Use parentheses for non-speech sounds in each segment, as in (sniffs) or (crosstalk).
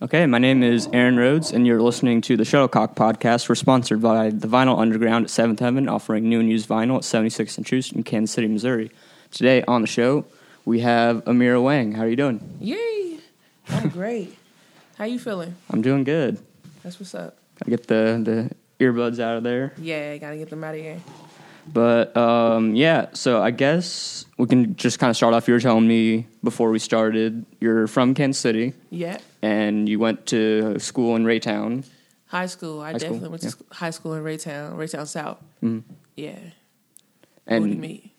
Okay, my name is Aaron Rhodes, and you're listening to the Shuttlecock Podcast. We're sponsored by the Vinyl Underground at Seventh Heaven, offering new and used vinyl at 76th and Troost in Kansas City, Missouri. Today on the show, we have Amira Wang. How are you doing? Yay! I'm (laughs) great. How you feeling? I'm doing good. That's what's up. Gotta get the, the earbuds out of there. Yeah, gotta get them out of here. But um, yeah, so I guess we can just kind of start off. You were telling me before we started, you're from Kansas City, Yeah. and you went to school in Raytown. High school. I High school, definitely went to yeah. sc- high school in Raytown, Raytown South. Mhm. Yeah. And Booty meat.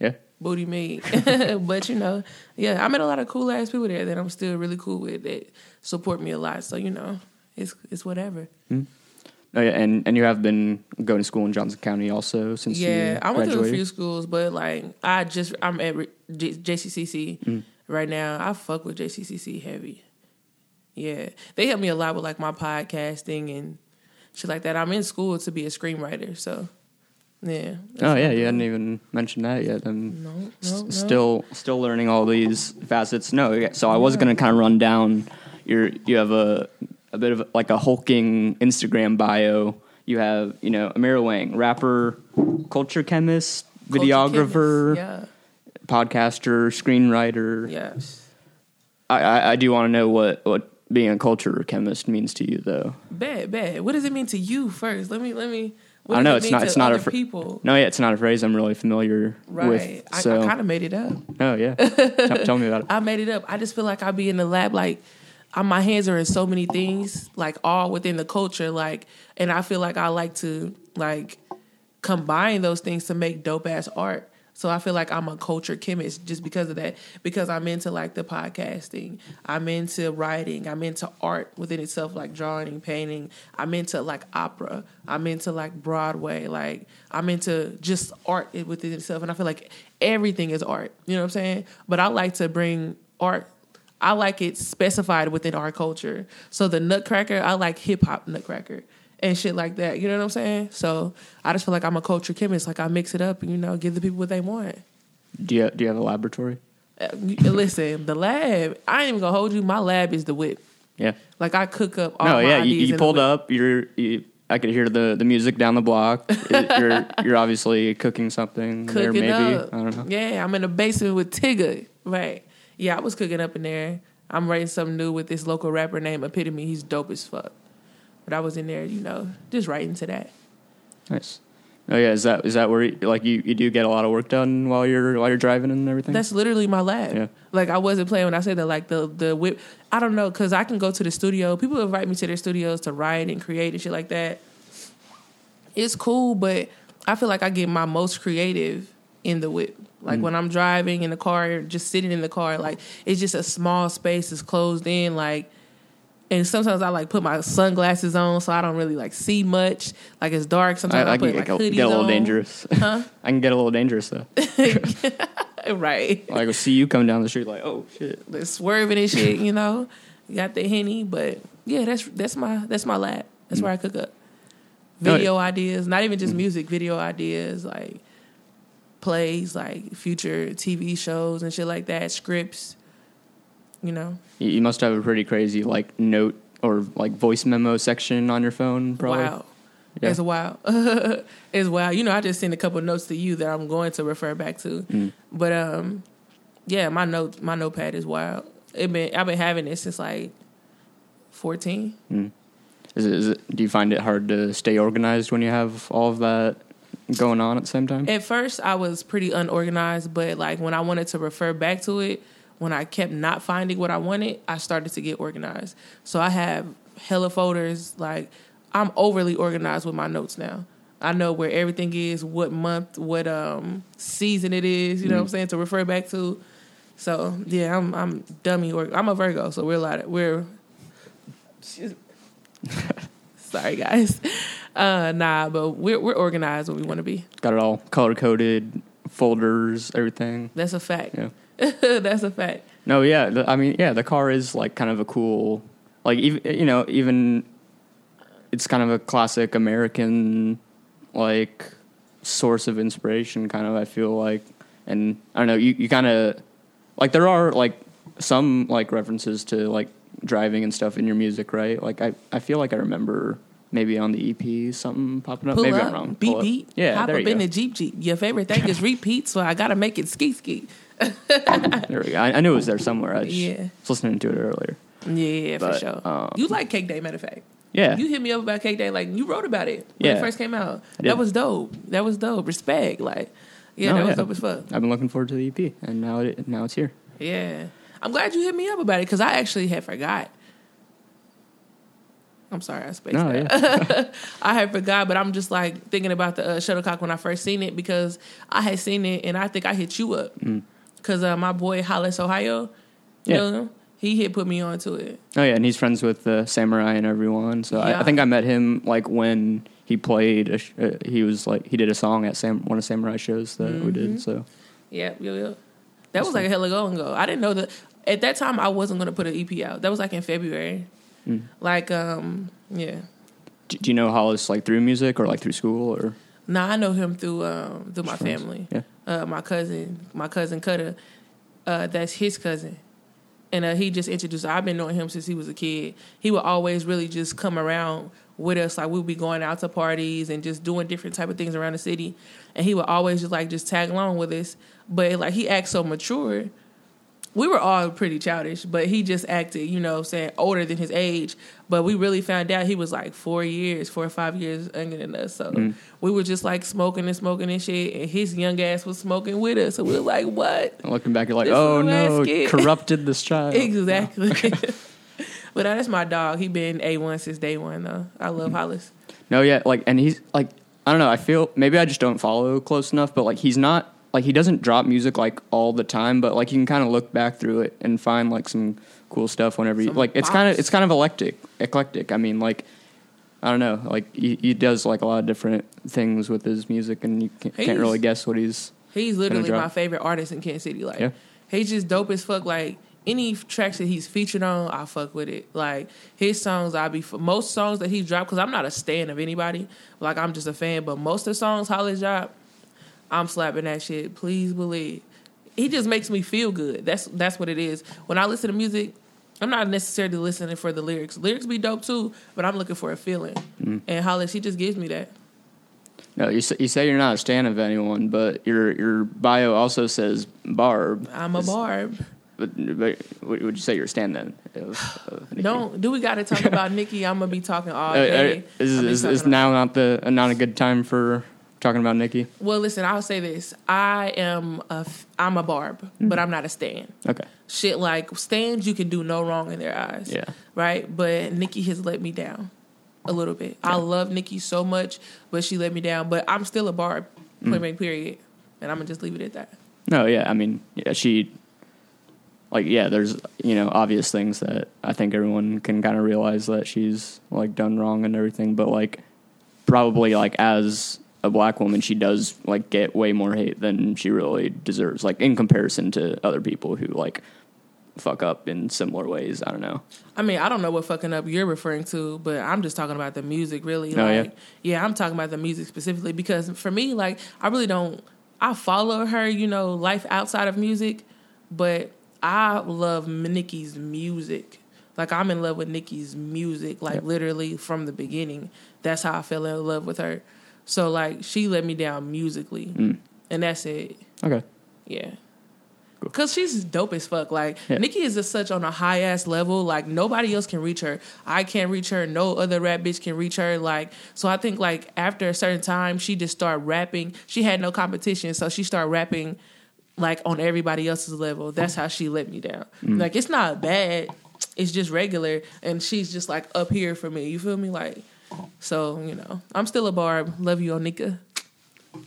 yeah, Booty meat. (laughs) but you know, yeah, I met a lot of cool ass people there that I'm still really cool with that support me a lot. So, you know, it's it's whatever. yeah, and and you have been going to school in Johnson County also since Yeah, you I went to a few schools, but like I just I'm at J- JCCC Mm. right now. I fuck with JCCC heavy. Yeah, they help me a lot with like my podcasting and shit like that. I'm in school to be a screenwriter, so yeah. Oh yeah, you hadn't even mentioned that yet. I'm No, no, s- no. still still learning all these facets. No, so I was gonna kind of run down your. You have a a bit of like a hulking Instagram bio. You have you know Amira Wang, rapper, culture chemist, Culture videographer, chemist. podcaster, screenwriter. Yes. I, I, I do want to know what what being a culture chemist means to you, though. Bad, bad. What does it mean to you first? Let me, let me. What I know it it's not it's not a fr- people. No, yeah, it's not a phrase I'm really familiar Right. with. I, So, I kind of made it up. oh yeah, tell, tell me about it. (laughs) I made it up. I just feel like I'd be in the lab, like I, my hands are in so many things, like all within the culture, like, and I feel like I like to like combine those things to make dope ass art. So I feel like I'm a culture chemist just because of that. Because I'm into like the podcasting, I'm into writing, I'm into art within itself, like drawing painting. I'm into like opera, I'm into like Broadway, like I'm into just art within itself. And I feel like everything is art. You know what I'm saying? But I like to bring art. I like it specified within our culture. So the Nutcracker, I like hip hop Nutcracker and shit like that. You know what I'm saying? So I just feel like I'm a culture chemist. Like I mix it up and you know give the people what they want. Do you do you have a laboratory? Uh, Listen, the lab. I ain't even gonna hold you. My lab is the whip. Yeah. Like I cook up all No, yeah, you, you pulled up. You're, you, I could hear the, the music down the block. (laughs) You're you're obviously cooking something there, cooking maybe. up. I don't know. Yeah, I'm in the basement with Tigger. Right. Yeah, I was cooking up in there. I'm writing something new with this local rapper named Epitome. He's dope as fuck. But I was in there, you know, just writing to that. Nice. Oh yeah, is that is that where you, like you, you do get a lot of work done while you're while you're driving and everything? That's literally my lab. Yeah. Like I wasn't playing when I said that. Like the the whip. I don't know because I can go to the studio. People invite me to their studios to write and create and shit like that. It's cool, but I feel like I get my most creative in the whip. Like mm. when I'm driving in the car, just sitting in the car, like it's just a small space. It's closed in, like. And sometimes I like put my sunglasses on, so I don't really like see much. Like it's dark. Sometimes I, I can put get, like get a little on. dangerous. Huh? (laughs) I can get a little dangerous though. (laughs) right. like I see you come down the street, like oh shit. They're swerving and shit, you know. Got the henny, but yeah, that's that's my that's my lab. That's mm. where I cook up. No, Video ideas, not even just music, video ideas like plays, like future TV shows and shit like that, scripts. You know, You, must have a pretty crazy like note or like voice memo section on your phone, probably. wow. Yeah. It's wild. (laughs) it's wild. You know, I just sent a couple notes to you that I'm going to refer back to. Mm. But um, yeah, my note my notepad is wild. It been I've been having it since like fourteen. Is it, is it, do you find it hard to stay organized when you have all of that going on at the same time? At first, I was pretty unorganized, but like when I wanted to refer back to it, when I kept not finding what I wanted, I started to get organized. So I have hella folders. Like I'm overly organized with my notes now. I know where everything is, what month, what um season it is. You know what I'm saying to refer back to. So yeah, I'm I'm dummy. Or I'm a Virgo, so we're a lot of we're. (laughs) Sorry, guys. Uh, nah, but we're we're organized when we want to be. Got it all color coded, folders, everything. That's a fact. Yeah. (laughs) That's a fact. No, yeah. The, I mean, yeah. The car is like kind of a cool, like even you know even it's kind of a classic American like source of inspiration. Kind of, I feel like, and I don't know. You you kind of like there are like some like references to like driving and stuff in your music, right? Like I, I feel like I remember maybe on the EP something popping up. Pull maybe up, I'm wrong. beat Pull up. beat, Yeah, hop there up you in go. the Jeep Jeep. Your favorite thing is repeat, so I gotta make it ski ski. (laughs) There we go. I, I knew it was there somewhere. I just Yeah. was listening to it earlier. Yeah, for sure. um, you like Cake Day, matter of fact. Yeah. You hit me up about Cake Day, like you wrote about it when Yeah. it first came out. That was dope. That was dope. Respect, like, yeah, No, that was yeah. dope as fuck. I've been looking forward to the EP, and now it now it's here. Yeah, I'm glad you hit me up about it because I actually had forgot. I'm sorry, I spaced No, that. yeah, (laughs) I had forgot, but I'm just like thinking about the uh, shuttlecock when I first seen it because I had seen it and I think I hit you up because uh, my boy Hollis Ohio, you Yeah. know he had put me onto it. oh yeah, and he's friends with the Samurai and everyone. So I, Yeah. I think I met him like when he played. A sh- uh, he was like he did a song at Sam one of Samurai shows that we Mm-hmm. did. So Yeah, yeah, yeah. That was like a hell of a long ago. I didn't know that at that time I wasn't gonna put an EP out. That was like in February. Mm. Like, um, yeah. do, do you know Hollis like through music or like through school or? Nah, I know him through um through my Friends. family. Yeah. Uh, my cousin, my cousin Cutter, uh, that's his cousin. And uh, he just introduced. I've been knowing him since he was a kid. He would always really just come around with us. Like we'd be going out to parties and just doing different type of things around the city. And he would always just like just tag along with us. But like he acts so mature. We were all pretty childish, but he just acted, you know, saying older than his age. But we really found out he was like four years, four or five years younger than us. So we were just like smoking and smoking and shit, and his young ass was smoking with us. So we were like, "What?" Looking back, you're like, This oh no, (laughs) corrupted this child. (laughs) Exactly. (laughs) but uh, that's my dog. He been a one since day one though. I love Hollis. No, yeah, like, and he's like, I don't know. I feel maybe I just don't follow close enough, but like, he's not like he doesn't drop music like all the time, but like you can kind of look back through it and find like some cool stuff whenever you Some like. It's kind of it's kind of eclectic. Eclectic. I mean, like, I don't know. Like he, he does like a lot of different things with his music, and you can't, can't really guess what he's. He's literally my favorite artist in Kansas City. Like Yeah. he's just dope as fuck. Like any tracks that he's featured on, I fuck with it. Like his songs, I be most songs that he dropped because I'm not a stan of anybody. Like I'm just a fan, but most of the songs Hollis dropped, I'm slapping that shit. Please believe. He just makes me feel good. That's that's what it is. When I listen to music, I'm not necessarily listening for the lyrics. Lyrics be dope too, but I'm looking for a feeling. Mm. And Hollis, he just gives me that. No, you say, you say you're not a stan of anyone, but your your bio also says Barb. I'm a barb. But, but would you say you're a stan then? Don't do we got to talk (laughs) about Nicki? I'm gonna be talking all Uh, day. uh, is is, is now not the uh, not a good time for talking about Nicki? Well, listen, I'll say this: I am a I'm a barb, Mm-hmm. but I'm not a stan. Okay. Shit like stands, you can do no wrong in their eyes. Yeah. Right, but Nicki has let me down a little bit. I love Nicki so much, but she let me down. But I'm still a barb. Mm. Point. Period. And I'm gonna just leave it at that. No, yeah, I mean, yeah, she, like, yeah, there's you know obvious things that I think everyone can kind of realize that she's like done wrong and everything, but like probably like as a black woman, she does like get way more hate than she really deserves, like in comparison to other people who like fuck up in similar ways. I don't know. I mean, I don't know what fucking up you're referring to, but I'm just talking about the music, really. Oh, yeah? like, yeah, I'm talking about the music specifically because for me, like, I really don't. I follow her, you know, life outside of music, but I love Nicki's music. Like, I'm in love with Nicki's music, like Yep. literally from the beginning. That's how I fell in love with her. So, like, she let me down musically, Mm. and that's it. Okay. Yeah. Cool. Cause she's dope as fuck. Like Yeah. Nicki is just such on a high ass level. Like nobody else can reach her. I can't reach her. No other rap bitch can reach her. Like so, I think like after a certain time, she just started rapping. She had no competition, so she started rapping like on everybody else's level. That's how she let me down. Mm. Like it's not bad. It's just regular, and she's just like up here for me. You feel me? Like so, you know, I'm still a barb. Love you, Onika.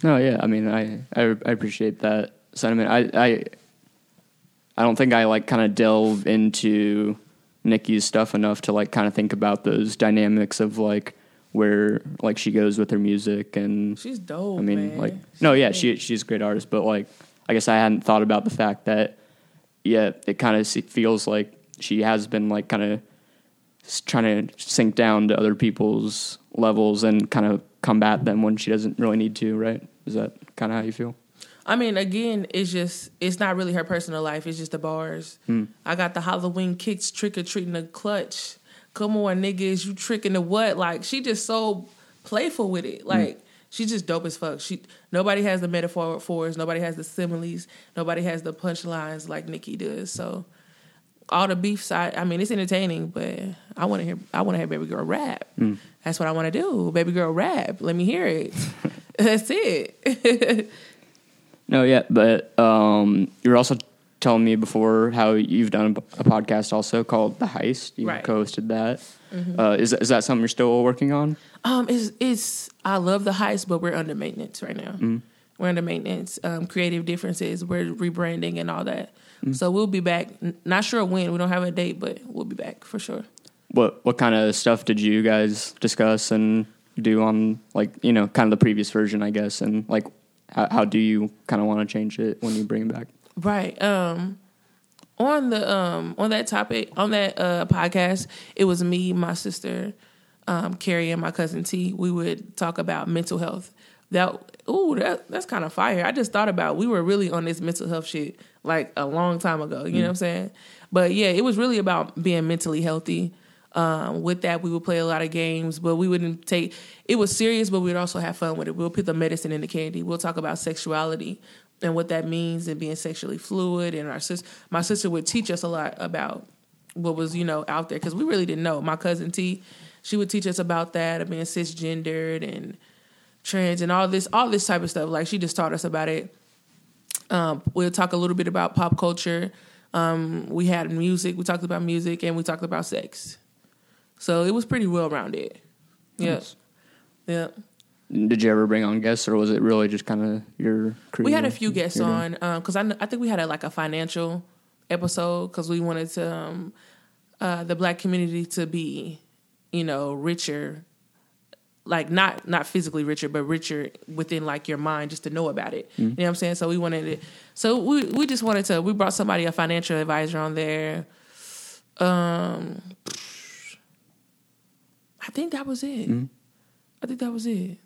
No, yeah. I mean, I I, I appreciate that sentiment. I I I don't think I like kind of delve into Nicki's stuff enough to like kind of think about those dynamics of like where like she goes with her music and She's dope. I mean man. like She's no yeah dope. she she's a great artist but like I guess I hadn't thought about the fact that yeah it kind of feels like she has been like kind of trying to sink down to other people's levels and kind of combat them when she doesn't really need to right is that kind of how you feel I mean, again, it's just it's not really her personal life. It's just the bars. Hmm. I got the Halloween kicks, trick or treating the clutch. Come on, niggas, you tricking the what? Like she just so playful with it. Hmm. Like she's just dope as fuck. She nobody has the metaphor for metaphors, nobody has the similes, nobody has the punchlines like Nicki does. So all the beef side, I mean, it's entertaining, but I want to hear I want to hear baby girl rap. Hmm. That's what I want to do. Baby girl rap. Let me hear it. (laughs) That's it. (laughs) No, yeah, but um, you're also telling me before how you've done a podcast also called The Heist. You Right. co-hosted that. Uh, is is that something you're still working on? Um, it's it's I love the heist, but we're under maintenance right now. We're under maintenance. Um, creative differences. We're rebranding and all that. So we'll be back. N- Not sure when. We don't have a date, but we'll be back for sure. What what kind of stuff did you guys discuss and do on like you know kind of the previous version, I guess, and like how, how do you kind of want to change it when you bring it back? Right. Um on the um on that topic, on that uh podcast, it was me, my sister, um, Carrie, and my cousin T. We would talk about mental health. That ooh, that that's kind of fire. I just thought about we were really on this mental health shit like a long time ago. You know what I'm saying? But yeah, it was really about being mentally healthy. Um, with that, we would play a lot of games, but we wouldn't take it was serious, but we'd also have fun with it. We'll put the medicine in the candy. We'll talk about sexuality and what that means and being sexually fluid. And our sis, my sister would teach us a lot about what was you know out there because we really didn't know. My cousin T, she would teach us about that of being cisgendered and trans and all this all this type of stuff. Like she just taught us about it. Um, we'll talk a little bit about pop culture. Um, we had music. We talked about music and we talked about sex. So it was pretty well rounded. Yeah, Nice. yeah. Did you ever bring on guests, or was it really just kind of your crew? We had a few guests on because I, I think we had a, like a financial episode because we wanted to um, uh, the black community to be, you know, richer, like not not physically richer, but richer within like your mind, just to know about it. You know what I'm saying? So we wanted it. So we we just wanted to. We brought somebody a financial advisor on there. Um, I think that was it. I think that was it.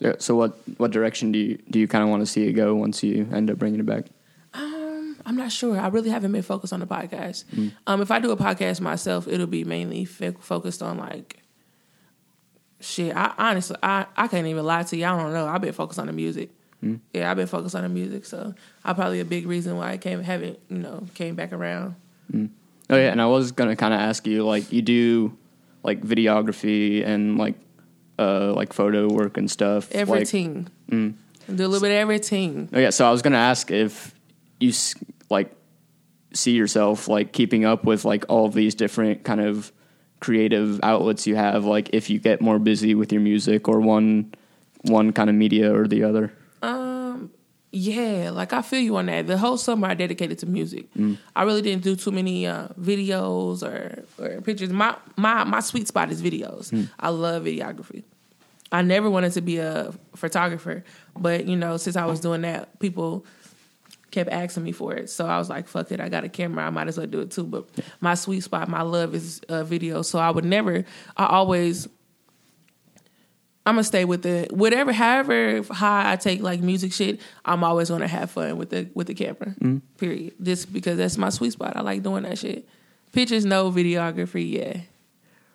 Yeah, so what what direction do you do you kind of want to see it go once you end up bringing it back? Um, I'm not sure. I really haven't been focused on the podcast. Um, if I do a podcast myself, it'll be mainly fo- focused on like shit. I honestly, I I can't even lie to you. I don't know. I've been focused on the music. Yeah, I've been focused on the music, so I probably a big reason why I came haven't you know came back around. Oh yeah, and I was gonna kind of ask you like you do like videography and like uh like photo work and stuff. like- Everything. Do a little bit of everything. Oh yeah, so I was gonna ask if you like see yourself like keeping up with like all these different kind of creative outlets you have, like if you get more busy with your music or one one kind of media or the other. Um, yeah, like I feel you on that. The whole summer I dedicated to music. I really didn't do too many uh, videos or, or pictures. My my my sweet spot is videos. I love videography. I never wanted to be a photographer, but you know, since I was doing that, people kept asking me for it. So I was like, fuck it, I got a camera, I might as well do it too. But my sweet spot, my love is uh, video. So I would never, I always I'm gonna stay with the whatever, however high I take like music shit. I'm always gonna have fun with the with the camera. Mm. Period. Just because that's my sweet spot. I like doing that shit. Pictures, no videography. Yeah.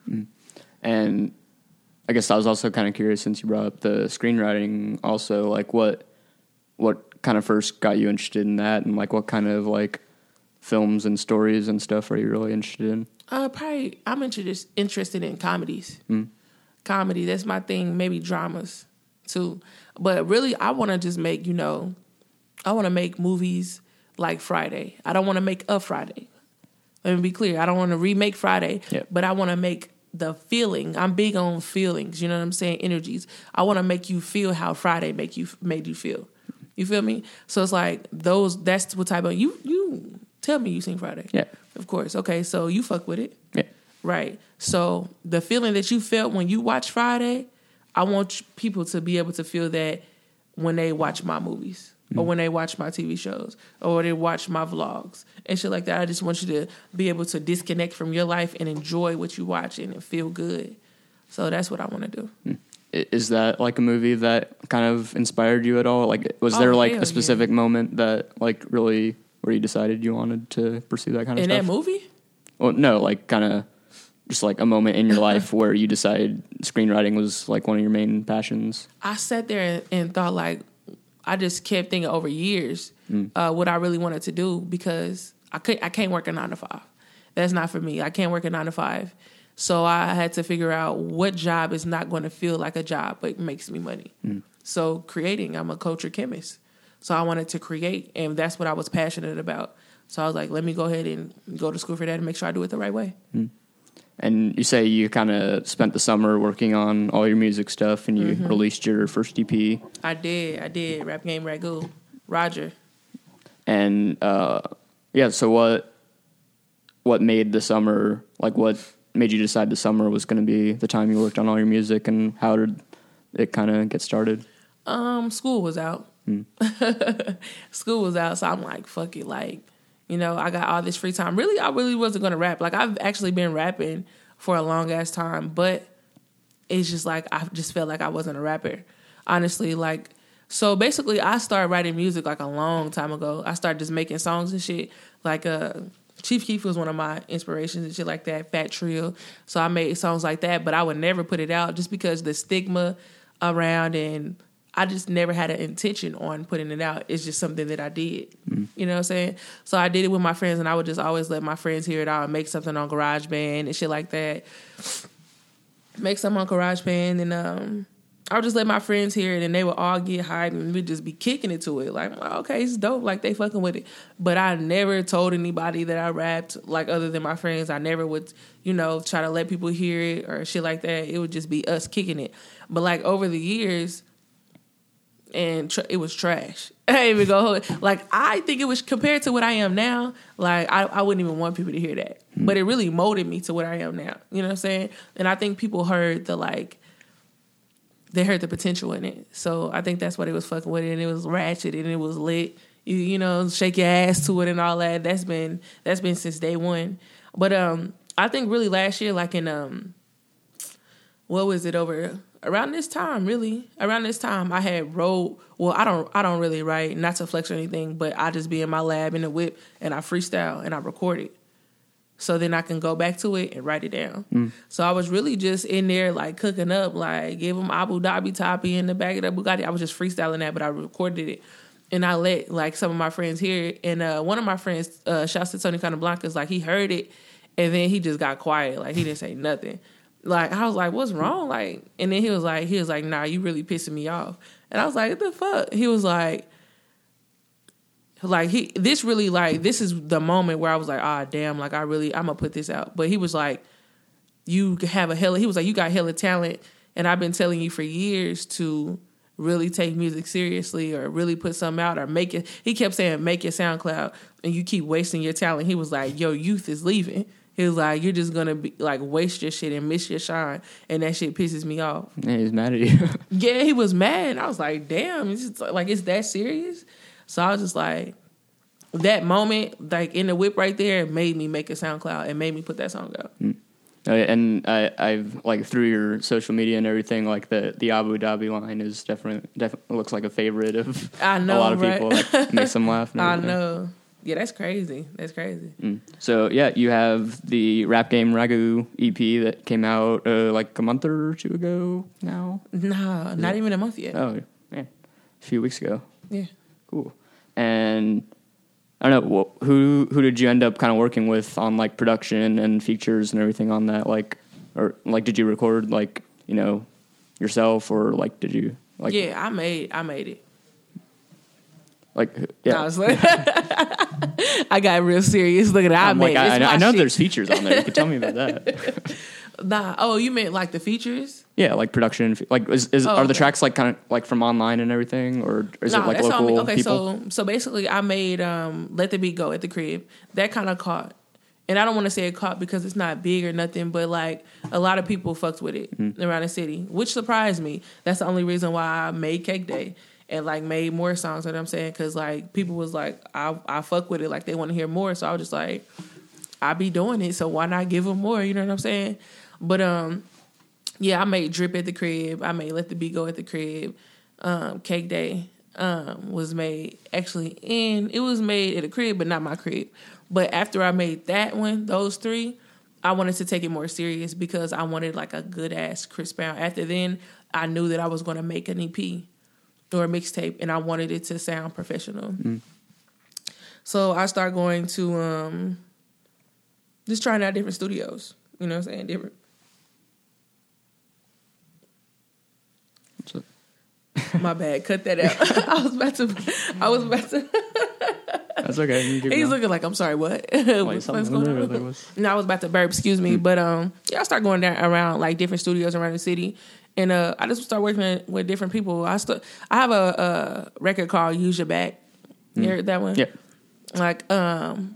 Mm. And I guess I was also kind of curious since you brought up the screenwriting. Also, like what what kind of first got you interested in that, and like what kind of like films and stories and stuff are you really interested in? Uh, probably I'm interested interested in comedies. Mm. Comedy, that's my thing. Maybe dramas too, but really, I want to just make you know, I want to make movies like Friday. I don't want to make a Friday. Let me be clear. I don't want to remake Friday, but I want to make the feeling. I'm big on feelings. You know what I'm saying? Energies. I want to make you feel how Friday make you made you feel. You feel me? So it's like those. That's what type of you you tell me you seen Friday. Yeah. Of course. Okay. So you fuck with it. Yeah. Right. So the feeling that you felt when you watch Friday, I want people to be able to feel that when they watch my movies or mm. when they watch my TV shows or when they watch my vlogs and shit like that. I just want you to be able to disconnect from your life and enjoy what you watching and feel good. So that's what I want to do. Hmm. i- is that like a movie that kind of inspired you at all? Like, was Oh, there like a specific moment that like really where you decided you wanted to pursue that kind of In stuff? In that movie, Well, no, like kind of just like a moment in your (laughs) life where you decided screenwriting was like one of your main passions. I sat there and, and thought like I just kept thinking over years Mm. uh, what I really wanted to do because I could I can't work a nine to five. That's not for me. I can't work a nine to five. So I had to figure out what job is not going to feel like a job but makes me money. Mm. So creating, I'm a culture chemist. So I wanted to create, and that's what I was passionate about. So I was like, let me go ahead and go to school for that and make sure I do it the right way. And you say you kind of spent the summer working on all your music stuff, and you Mm-hmm. released your first EP. I did, I did. Rap game ragu, Roger. And uh, yeah, so what what made the summer like what made you decide the summer was going to be the time you worked on all your music, and how did it kind of get started? Um, school was out. (laughs) school was out, so I'm like, fuck it, like, you know, I got all this free time. Really, I really wasn't gonna rap. Like I've actually been rapping for a long ass time, but it's just like I just felt like I wasn't a rapper. Honestly, like so basically I started writing music like a long time ago. I started just making songs and shit. Like uh Chief Keef was one of my inspirations and shit like that, Fat Trel. So I made songs like that, but I would never put it out just because the stigma around and I just never had an intention on putting it out. It's just something that I did. You know what I'm saying? So I did it with my friends and I would just always let my friends hear it out and make something on GarageBand and shit like that. Make something on GarageBand and um I would just let my friends hear it and they would all get hyped and we'd just be kicking it to it. Like, okay, it's dope. Like they fucking with it. But I never told anybody that I rapped, like other than my friends. I never would, you know, try to let people hear it or shit like that. It would just be us kicking it. But like over the years, and tr- it was trash. (laughs) I even go like I think it was compared to what I am now. Like I, I wouldn't even want people to hear that, but it really molded me to what I am now. You know what I'm saying? And I think people heard the like, they heard the potential in it. So I think that's what it was fucking with it, and it was ratchet and it was lit. You, you know, shake your ass to it and all that. That's been that's been since day one. But um, I think really last year, like in um, what was it over around this time really around this time i had wrote well i don't i don't really write not to flex or anything but i just be in my lab in the whip and i freestyle and i record it. So then i can go back to it and write it down. So i was really just in there like cooking up like give them abu dhabi toppy in the back of the bugatti. I was just freestyling that but i recorded it. And I let like some of my friends hear it. And uh, one of my friends, uh, shouts to Tony Casablancas, like he heard it, and then he just got quiet, like he didn't say nothing. Like I was like, "What's wrong?" Like, and then he was like, "He was like, nah, you really pissing me off." And I was like, "What the fuck?" He was like, like he this really like this is the moment where I was like, "Ah, damn!" Like I really I'm gonna put this out. But he was like, "You have a hella." He was like, "You got hella talent," and I've been telling you for years to really take music seriously or really put something out or make it. He kept saying, "Make your SoundCloud," and you keep wasting your talent. He was like, "Your youth is leaving." He was like, "You're just gonna be like waste your shit and miss your shine," and that shit pisses me off. Yeah, he's mad at you. (laughs) Yeah, he was mad. I was like, "Damn, it's just like it's that serious." So I was just like, that moment, like in the whip right there, made me make a SoundCloud and made me put that song out. Uh, and I, I've like through your social media and everything, like the the Abu Dhabi line is definitely definitely looks like a favorite of I know, a lot of right? people. Like, makes them laugh. and (laughs) I know. Yeah, that's crazy. That's crazy. Mm. So yeah, you have the rap game Ragu EP that came out uh, like a month or two ago now. Nah, not even a month yet. Oh man, a few weeks ago. Yeah. Cool. And I don't know wh- who who did you end up kind of working with on like production and features and everything on that like or like did you record like you know yourself or like did you like yeah, I made I made it. Like Yeah. yeah I, like, (laughs) I got real serious. Look at that. I I'm made like. I, I know shit. there's features on there. You could tell me about that. (laughs) Nah. Oh, you meant like the features? yeah, like production. Like, is, is Oh, are the tracks like kind of like from online and everything, or is Nah, it like local me. Okay, people? so so basically, I made um, "Let the Beat Go" at the crib. That kind of caught, and I don't want to say it caught because it's not big or nothing, but like a lot of people fucked with it Mm-hmm. around the city, which surprised me. That's the only reason why I made Cake Day and like made more songs. You know what I'm saying? Because like people was like, I I fuck with it, like they want to hear more. So I was just like, I be doing it, so why not give them more? You know what I'm saying? But um, yeah, I made Drip at the crib. I made Let the Beat Go at the crib. Um, Cake Day um, was made actually in it was made at a crib, but not my crib. But after I made that one, those three, I wanted to take it more serious because I wanted like a good ass Chris Brown. After then, I knew that I was going to make an EP or a mixtape, and I wanted it to sound professional. So I started going to um, just trying out different studios. You know what I'm saying? Different. My bad. Cut that out. (laughs) I was about to. I was about to. That's okay. You can keep He's looking like I'm sorry. What? (laughs) What's going on? No, I was about to burp. Excuse me, but um, yeah, I started going down around like different studios around the city, and uh, I just started working with different people. I st- I have a, a record called "Use Your Back." You heard that one? Yeah. Like um,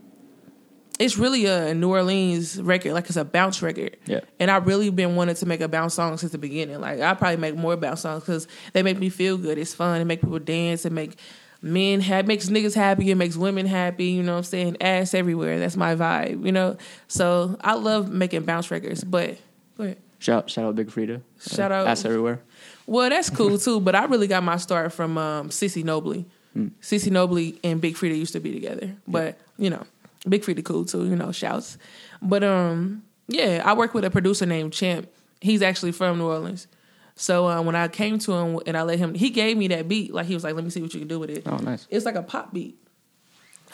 it's really a New Orleans record. Like it's a bounce record. Yeah. And I really been wanting to make a bounce song since the beginning. Like I probably make more bounce songs because they make me feel good. It's fun. It make people dance. It make men happy. Makes niggas happy. It makes women happy. You know what I'm saying? Ass everywhere. That's my vibe. You know. So I love making bounce records. But. Shout, shout out Big Freedia. Shout Uh, out- Ass everywhere. Well, that's cool too. But I really got my start from um, Sissy Nobby. Sissy Nobby and Big Freedia used to be together. But you know, Big Freedia cool too. You know, shouts. But um, yeah, I work with a producer named Champ. He's actually from New Orleans. So um, when I came to him and I let him, he gave me that beat. Like he was like, "Let me see what you can do with it." Oh, nice. It's like a pop beat.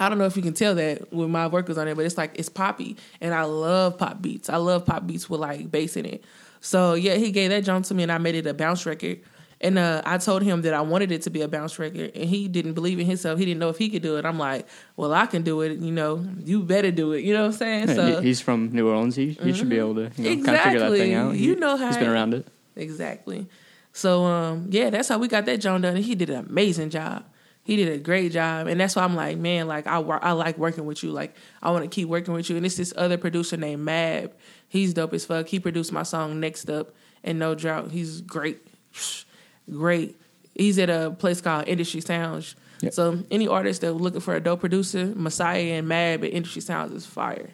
I don't know if you can tell that with my work workers on it, but it's like it's poppy, and I love pop beats. I love pop beats with like bass in it. So yeah, he gave that jump to me, and I made it a bounce record. And uh, I told him that I wanted it to be a bounce record, and he didn't believe in himself. He didn't know if he could do it. I'm like, well, I can do it. You know, you better do it. You know what I'm saying? Yeah, So Mm-hmm. he's from New Orleans. He, he should be able to you know, kind of figure that thing out. He, You know how he's been around it. Exactly. So um yeah, that's how we got that John done. And he did an amazing job. He did a great job, and that's why I'm like, man, like I I like working with you. Like I want to keep working with you. And it's this other producer named Mab. He's dope as fuck. He produced my song Next Up and No Drought. He's great, (sniffs) great. He's at a place called Industry Sounds. Yeah. So any artist that looking for a dope producer, Messiah and Mab at Industry Sounds is fire.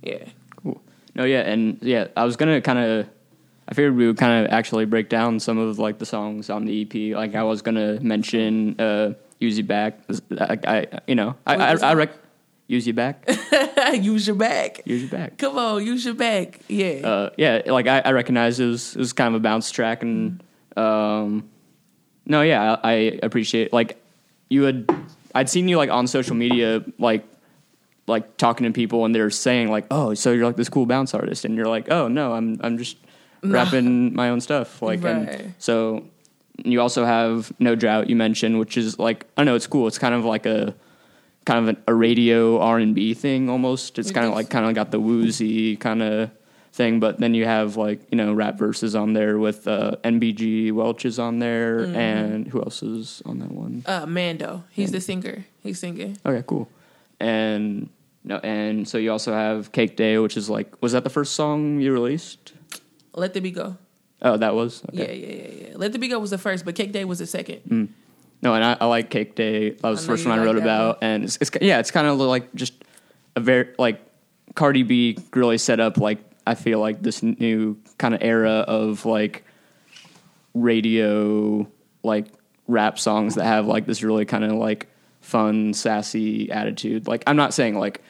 Yeah. Cool. No, yeah, and yeah, I was gonna kind of. I figured we would kind of actually break down some of like the songs on the EP. Like I was gonna mention uh, "Use your Back." I, I you know, I I, I rec- (laughs) "Use your Back." use your back. Use You Back. Come on, use your back. Yeah. uh, yeah, like I, I recognize it was, it was kind of a bounce track, and um, no, yeah, I, I appreciate like you had I'd seen you like on social media, like like talking to people, and they're saying like, oh, so you're like this cool bounce artist, and you're like, oh no, I'm I'm just (laughs) rapping my own stuff, like, Right. and so you also have No Drought you mentioned, which is like I know it's cool. It's kind of like a kind of an, a radio R and B thing almost. It's It kind of like kind of got the woozy kind of thing, but then you have like you know rap verses on there with uh, NBG Welch is on there, Mm-hmm. and who else is on that one? Uh, Mando. He's the singer. He's singing. Okay, cool. And no, and so you also have Cake Day, which is like was that the first song you released? Let the beat go. Oh, that was Yeah, okay. yeah, yeah, yeah. Let the beat go was the first, but Cake Day was the second. Mm. No, and I, I like Cake Day. That was I the first one I wrote about, and it's, it's yeah, it's kind of like just a very like Cardi B really set up like I feel like this new kind of era of like radio like rap songs that have like this really kind of like fun sassy attitude. Like I'm not saying like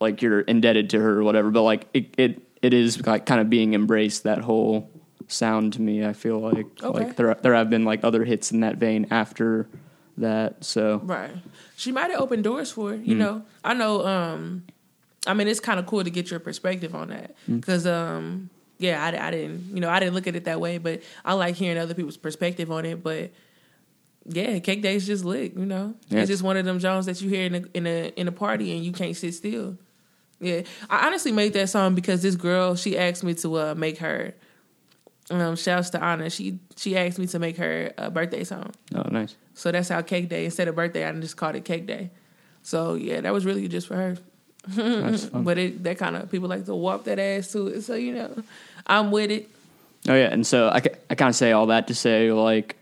like you're indebted to her or whatever, but like it it, it is like kind of being embraced that whole sound to me. I feel like Okay. like there there have been like other hits in that vein after that. So Right. She might have opened doors for it. You know, I know. Um, I mean, it's kind of cool to get your perspective on that because, um, yeah, I, I didn't, you know, I didn't look at it that way, but I like hearing other people's perspective on it. But yeah, Cake Day is just lit. You know, Yeah. it's just one of them Jones that you hear in a in a in a party and you can't sit still. Yeah, I honestly made that song because this girl she asked me to uh, make her. Um, shouts to Anna. She she asked me to make her a birthday song. oh nice. So that's how cake day instead of birthday, I just called it cake day. So yeah, that was really just for her. (laughs) But it that kind of people like to warp that ass to it. So you know, I'm with it. Oh yeah, and so I, I kind of say all that to say like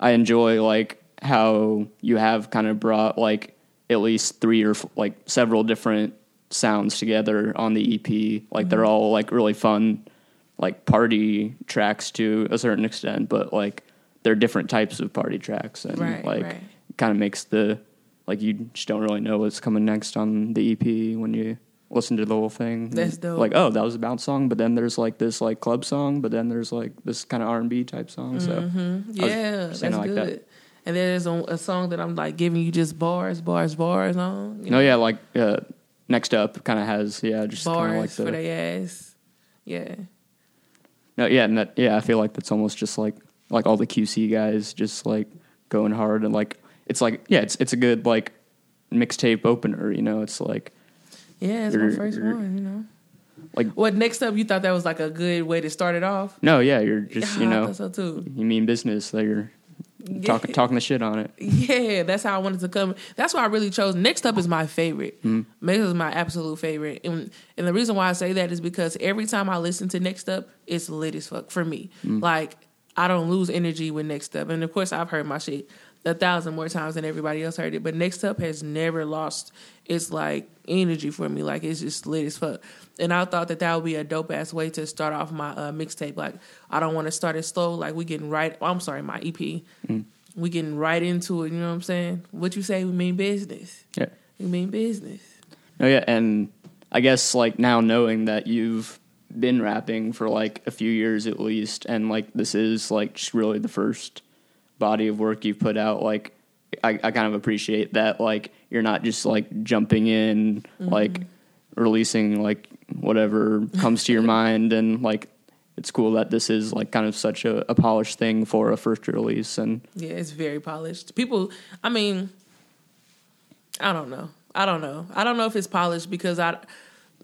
I enjoy like how you have kind of brought like at least three or f- like several different sounds together on the EP. Like they're all like really fun like party tracks to a certain extent, but like they're different types of party tracks, and Right, like right. kind of makes the like you just don't really know what's coming next on the EP when you listen to the whole thing. That's dope. Like, oh, that was a bounce song, but then there's like this like club song, but then there's like this kind of R and B type song. So Mm-hmm. Yeah, that's like good. that. And there's a, a song that I'm like giving you just bars, bars, bars on. you no, yeah, like uh, next up kind of has yeah, just kind of like the for the their ass. Yeah, no, yeah, and that yeah, I feel like that's almost just like like all the QC guys just like going hard and like it's like yeah, it's it's a good like mixtape opener. You know, it's like yeah, it's my 1st one. You know. Like- what? Next up, you thought that was like a good way to start it off? no, yeah, you're just you (sighs) I know thought so too. you mean business that you're talking talking the shit on it. Yeah, that's how I wanted to come. That's why I really chose. Next up is my favorite. Mm-hmm. Next is my absolute favorite, and and the reason why I say that is because every time I listen to Next Up, it's lit as fuck for me. Mm. Like I don't lose energy with Next Up, and of course I've heard my shit a thousand more times than everybody else heard it. But Next Up has never lost its like energy for me. Like it's just lit as fuck. And I thought that that would be a dope ass way to start off my uh, mixtape. Like I don't want to start it slow. Like we getting right. oh, I'm sorry, my EP. We getting right into it. You know what I'm saying? What you say? We mean business. Yeah. We mean business. Oh yeah, and I guess like now knowing that you've been rapping for like a few years at least, and like this is like just really the first body of work you've put out, like I, I kind of appreciate that like you're not just like jumping in mm-hmm. like releasing like whatever (laughs) comes to your mind and like it's cool that this is like kind of such a, a polished thing for a first release and Yeah, it's very polished. People, I mean, I don't know. I don't know. I don't know if it's polished because I.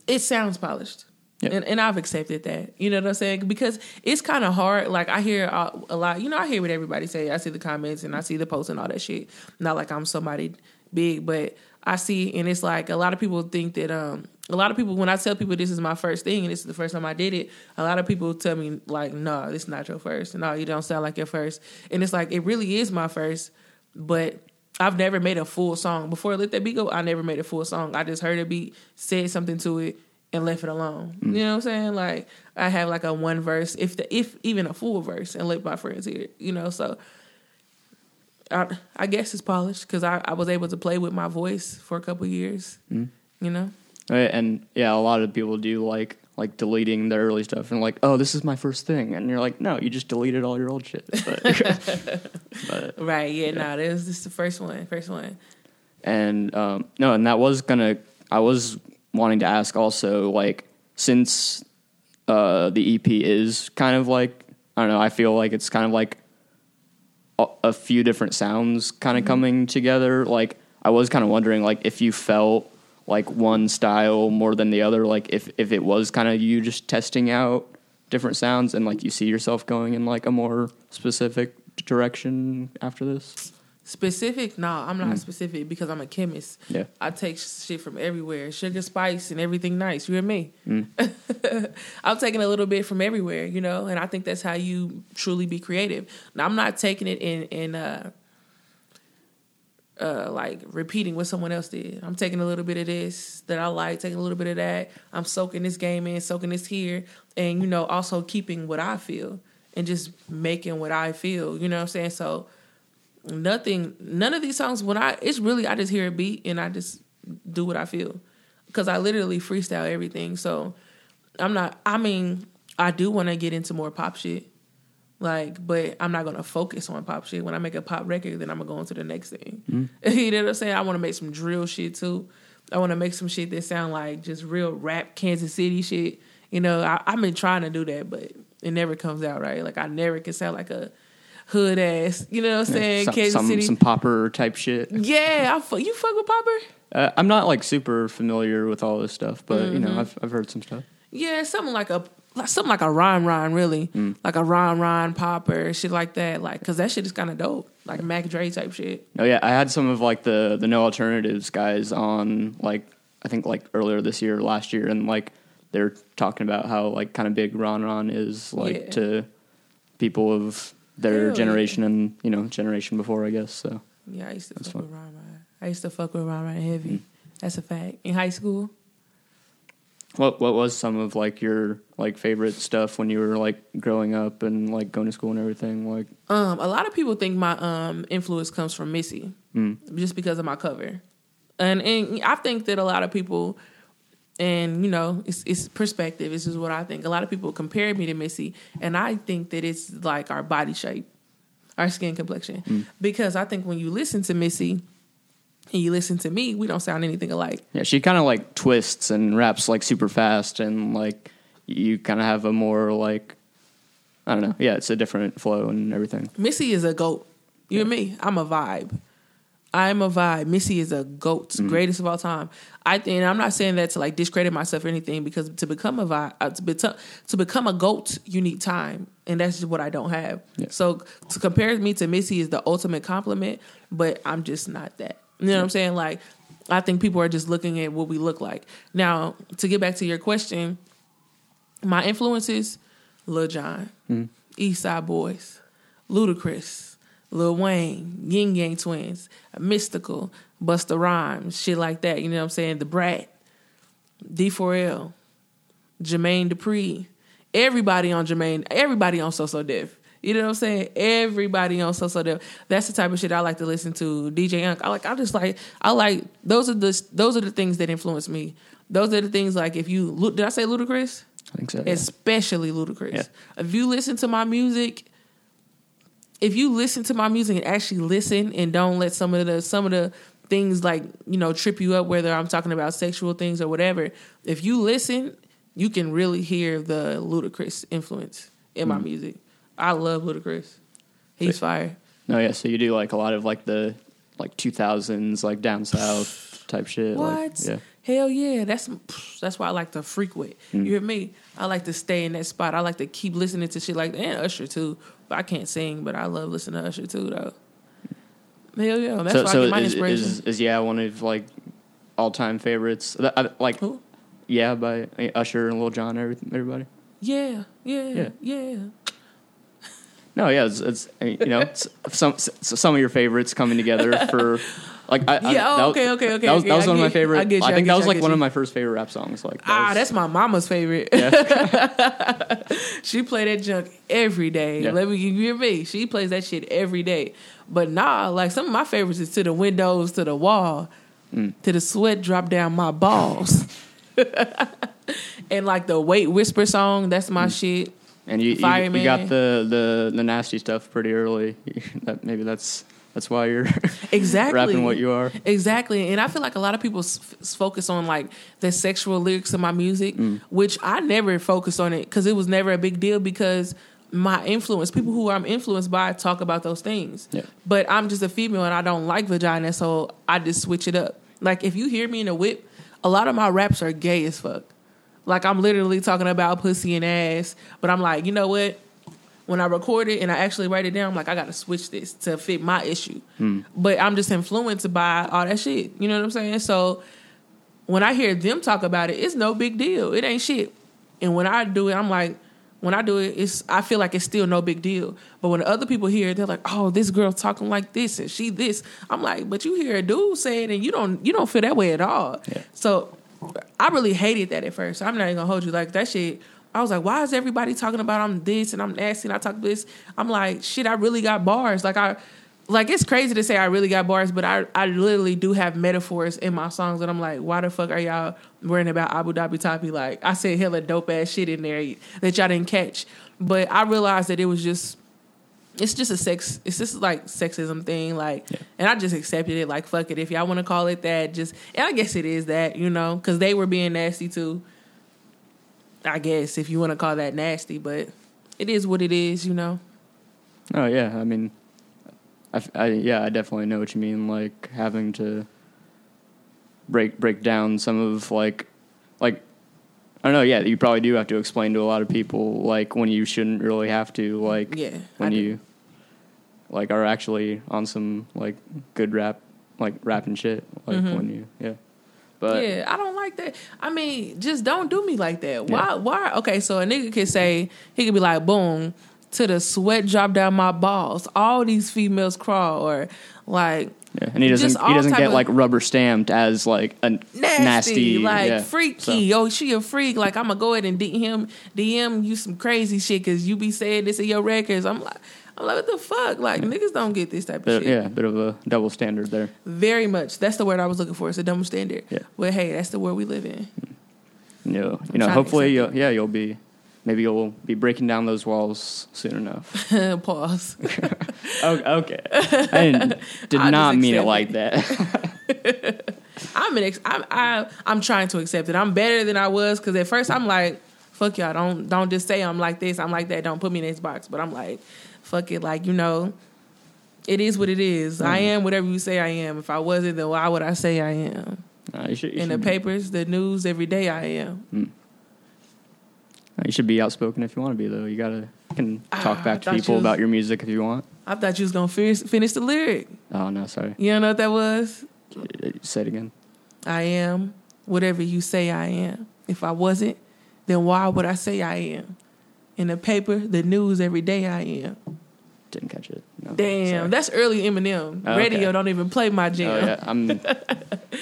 It sounds polished. Yeah. And, and I've accepted that. You know what I'm saying? Because it's kind of hard. Like I hear a, lot. You know, I hear what everybody say. I see the comments and I see the posts and all that shit. Not like I'm somebody big, but I see and it's like a lot of people think that um a lot of people when I tell people this is my first thing and this is the first time I did it, a lot of people tell me like, no, this is not your first. No, you don't sound like your first. And it's like it really is my first, but I've never made a full song. Before let that beat go, I never made a full song. I just heard a beat, said something to it, and left it alone. Mm. You know what I'm saying? Like I have like a one verse, if the if even a full verse, and let my friends hear it. You know, so I I guess it's polished because I, I was able to play with my voice for a couple years. Mm. You know, Right, and yeah, a lot of people do like like deleting their early stuff and like, oh, this is my first thing, and you're like, no, you just deleted all your old shit. But, (laughs) but (laughs) right? Yeah, no, this this is the first one, first one. and um, no, and that was gonna. I was wanting to ask also, like, since uh, the EP is kind of like I don't know, I feel like it's kind of like a, a few different sounds kind of coming together. Like, I was kind of wondering, like, if you felt like one style more than the other, like if if it was kind of you just testing out different sounds and like you see yourself going in like a more specific direction after this. Specific? No, I'm not specific because I'm a chemist. Yeah. I take shit from everywhere, sugar, spice, and everything nice. You hear me? (laughs) I'm taking a little bit from everywhere, you know, and I think that's how you truly be creative. Now, I'm not taking it in in uh, uh, like repeating what someone else did. I'm taking a little bit of this that I like, taking a little bit of that. I'm soaking this game in, soaking this here, and you know, also keeping what I feel and just making what I feel. You know what I'm saying? So nothing none of these songs when i it's really i just hear a beat and i just do what i feel. Because i literally freestyle everything. So i'm not i mean i do want to get into more pop shit like but i'm not gonna focus on pop shit. When i make a pop record then i'm gonna go into the next thing. Mm. (laughs) You know what i'm saying? I want to make some drill shit too. I want to make some shit that sound like just real rap kansas city shit. You know I, i've been trying to do that but it never comes out right. Like i never can sound like a hood ass you know what i'm saying some, kansas some, city some popper type shit. yeah, I fu- you fuck with Popper? Uh, I'm not like super familiar with all this stuff, but you Mm-hmm. know, I've I've heard some stuff. Yeah, something like a like something like a Ron Ron, really, like a Ron Ron Popper, shit like that. Like, cause that shit is kind of dope, like Mac Dre type shit. Oh yeah, I had some of like the the no alternatives guys on like I think like earlier this year, last year, and like they're talking about how like kind of big Ron Ron is like Yeah. to people of their Hell yeah. generation and you know generation before, I guess. So Yeah, I used to That's fuck fun. with Ron Ron. I used to fuck with Ron Ron heavy. That's a fact. In high school, What what was some of like your like favorite stuff when you were like growing up and like going to school and everything? Like Um, a lot of people think my um influence comes from Missy, just because of my cover, and and I think that a lot of people, and you know, it's it's perspective. This is what I think. A lot of people compare me to Missy, and I think that it's like our body shape, our skin complexion, mm. because I think when you listen to Missy. And you listen to me, we don't sound anything alike. yeah, she kind of like twists and raps like super fast and like you kind of have a more like I don't know. Yeah, it's a different flow and everything. Missy is a goat. You and me. I'm a vibe. I'm a vibe. Missy is a goat, greatest of all time. I think and I'm not saying that to like discredit myself or anything because to become a vibe, uh, to, be, to become a goat, you need time, and that's just what I don't have. Yeah. So to compare me to Missy is the ultimate compliment, but I'm just not that. You know what I'm saying? Like I think people are just looking at what we look like. Now to get back to your question, my influences: Lil Jon, East Side Boyz, Ludacris, Lil Wayne, Yin Yang Twins, Mystikal, Busta Rhymes, shit like that. You know what I'm saying? Da Brat, D4L, Jermaine Dupri, everybody on Jermaine, everybody on So So Def. You know what I'm saying? Everybody on So So Def. That's the type of shit I like to listen to. DJ Young. I like. I just like. I like. Those are the. Those are the things that influence me. Those are the things like if you. Did I say Ludacris? I think so. yeah. especially Ludacris. Yeah. If you listen to my music, if you listen to my music and actually listen and don't let some of the some of the things like you know trip you up, whether I'm talking about sexual things or whatever, if you listen, you can really hear the Ludacris influence in my music. I love Ludacris. He's fire. No, yeah. So you do like a lot of like the like 2000s like down south type shit. What? Like, yeah. Hell yeah, that's that's why I like to freak with. Mm. You hear me? I like to stay in that spot. I like to keep listening to shit like that. And Usher too. But I can't sing, but I love listening to Usher too though. Hell yeah, that's so why so I get my is, inspiration. is is yeah one of like all time favorites. Like Who? yeah by Usher and Lil Jon. Everybody. Yeah, yeah, Yeah. yeah, No, yeah, it's, it's you know (laughs) some some of your favorites coming together for (laughs) like I, I- Yeah, oh, that- okay, okay, okay, That was, okay, that was I one of my favorite. I you, I think that you, was I like one of my first favorite rap songs. Like that Ah, was- that's my mama's favorite. yeah. (laughs) she play that junk every day. Yeah. Let me give you me. She plays that shit every day. But nah, like some of my favorites is to the windows, to the wall, Mm. to the sweat drop down my balls. (laughs) and like the wait whisper song, that's my Mm. shit. and you, you you got the, the the nasty stuff pretty early. (laughs) that maybe that's that's why you're (laughs) Exactly. rapping what you are. Exactly. And I feel like a lot of people s- focus on like the sexual lyrics of my music, mm. which I never focused on it because it was never a big deal because my influence, people who I'm influenced by, talk about those things. Yeah. But I'm just a female and I don't like vagina, so I just switch it up. Like if you hear me in a whip, a lot of my raps are gay as fuck. Like I'm literally talking about pussy and ass, but I'm like, you know what? When I record it and I actually write it down, I'm like, I got to switch this to fit my issue. Hmm. But I'm just influenced by all that shit. You know what I'm saying? So when I hear them talk about it, it's no big deal. It ain't shit. And when I do it, I'm like, when I do it, it's I feel like it's still no big deal. But when other people hear it, they're like, "Oh, this girl talking like this and she this." I'm like, "But you hear a dude saying, and you don't you don't feel that way at all." Yeah. So I really hated that at first. I'm not even gonna hold you like that shit. I was like, why is everybody talking about I'm this and I'm nasty and I talk this? I'm like, shit, I really got bars. Like I like it's crazy to say I really got bars, but I I literally do have metaphors in my songs and I'm like, why the fuck are y'all worrying about Abu Dhabi Tapi? Like I said hella dope ass shit in there that y'all didn't catch. But I realized that it was just it's just a sex it's just like sexism thing like and i just accepted it like fuck it if y'all want to call it that just and i guess it is that you know because they were being nasty too i guess if you want to call that nasty but it is what it is you know Oh yeah, I mean, I yeah, I definitely know what you mean. Like having to break break down some of like like I don't know. Yeah, you probably do have to explain to a lot of people like when you shouldn't really have to. Like Yeah, when I do. you like are actually on some like good rap like rapping shit. Like mm-hmm. when you yeah, but yeah, I don't like that. I mean, just don't do me like that. Why? Yeah. Why? Okay, so a nigga could say he could be like, boom, to the sweat drop down my balls. All these females crawl, or like Yeah, and he doesn't he doesn't get like rubber stamped as like a nasty, nasty, like yeah, freaky. so. Oh, she a freak. Like I'm gonna go ahead and DM DM you some crazy shit because you be saying this in your records. I'm like, I'm like, what the fuck? Like niggas don't get this type of Bit- shit. yeah, a bit of a double standard there. Very much. That's the word I was looking for. It's a double standard. Yeah. But hey, that's the world we live in. Know, you know hopefully, you'll, yeah, you'll be maybe you'll be breaking down those walls soon enough. (laughs) Pause. (laughs) okay, I (laughs) did I'll not mean it like that. I'm an ex- I'm I, I'm trying to accept it. I'm better than I was because at first I'm like, fuck y'all. Don't don't just say I'm like this. I'm like that. Don't put me in this box. But I'm like, fuck it. Like you know, it is what it is. I Mm-hmm. am whatever you say I am. If I wasn't, then why would I say I am? Nah, you should, you In the should- papers, the news, every day I am. You should be outspoken if you want to be, though. You gotta you can talk Ah, back to people was- about your music if you want. I thought you was gonna finish, finish the lyric. Oh no, sorry. You don't know what that was? Say it again. I am whatever you say I am. If I wasn't, then why would I say I am? In the paper, the news, every day I am. Didn't catch it. No, Damn, sorry. that's early Eminem. Oh, Radio okay. don't even play my jam. Oh jam. yeah, I'm.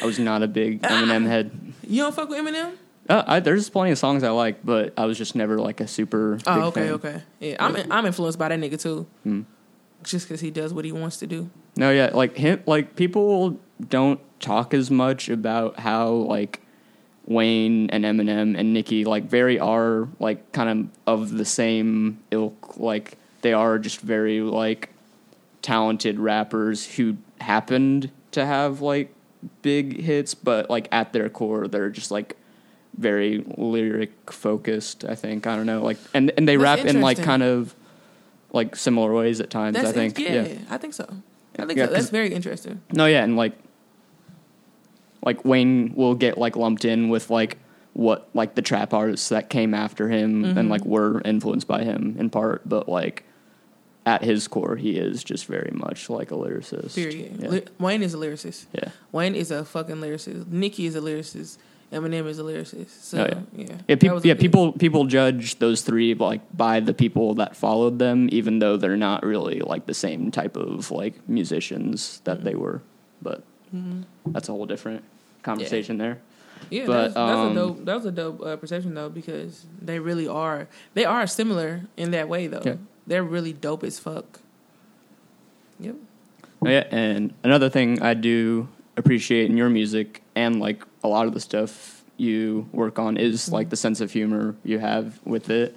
I was not a big (laughs) Eminem head. You don't fuck with Eminem? Uh, I, there's plenty of songs I like, but I was just never like a super. Oh, big okay, fan. okay. Yeah, I'm I'm influenced by that nigga too. Hmm. Just because he does what he wants to do. No, yeah, like him, like people don't talk as much about how like Wayne and Eminem and Nicki like very are like kind of of the same ilk. Like they are just very like talented rappers who happened to have like big hits, but like at their core, they're just like very lyric focused. I think I don't know, like and and they That's rap in like kind of like similar ways at times. That's I think yeah, I think so. I think Yeah, so. That's 'cause- very interesting. No, yeah, and like, like Wayne will get like lumped in with like what like the trap artists that came after him Mm-hmm. and like were influenced by him in part, but like at his core, he is just very much like a lyricist. Period. Yeah. Ly- Wayne is a lyricist. yeah. Wayne is a fucking lyricist. Nicki is a lyricist. Eminem is a lyricist. So Oh, yeah, yeah. yeah. Yeah, That peop was a yeah, people people judge those three like by the people that followed them, even though they're not really like the same type of like musicians that Mm-hmm. they were. But that's a whole different conversation there. Yeah, But, that's, that's um, a dope. That was a dope uh, perception though, because they really are. They are similar in that way though. Yeah. They're really dope as fuck. Yep. Oh, Yeah, and another thing I do appreciate in your music and like a lot of the stuff you work on is like the sense of humor you have with it.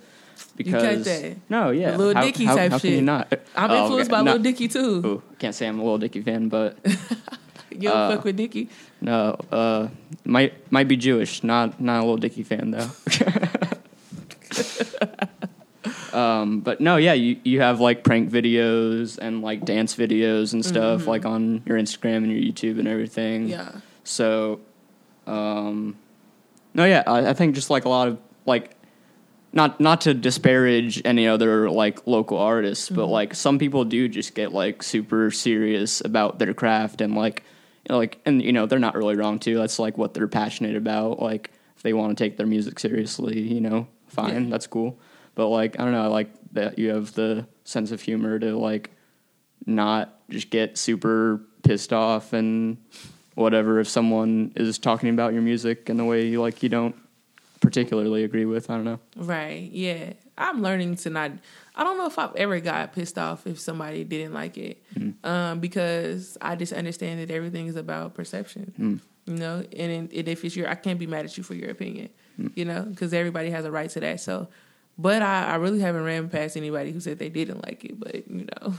Because that. no, yeah, Lil how, Dicky how, type how can you not? I'm Oh, influenced okay. by Not- Lil Dicky too. Ooh, can't say I'm a Lil Dicky fan, but (laughs) You don't uh, fuck with Dicky? no, uh, might might be Jewish, not not a Lil Dicky fan though. (laughs) um, but no, yeah, you you have like prank videos and like dance videos and stuff like on your Instagram and your YouTube and everything. Yeah. So, um, no, yeah, I, I think just like a lot of like, not not to disparage any other like local artists, but like some people do just get like super serious about their craft and like, like, and you know they're not really wrong too. That's like what they're passionate about. Like, if they want to take their music seriously, you know, fine, Yeah. that's cool. But like, I don't know, I like that you have the sense of humor to like not just get super pissed off and whatever if someone is talking about your music in a way you like you don't particularly agree with. I don't know. Right. Yeah. I'm learning to not. I don't know if I've ever got pissed off if somebody didn't like it, hmm. um, because I just understand that everything is about perception. Hmm. You know, and, and if it's your, I can't be mad at you for your opinion. Hmm. You know, because everybody has a right to that. So, but I, I really haven't ran past anybody who said they didn't like it. But you know,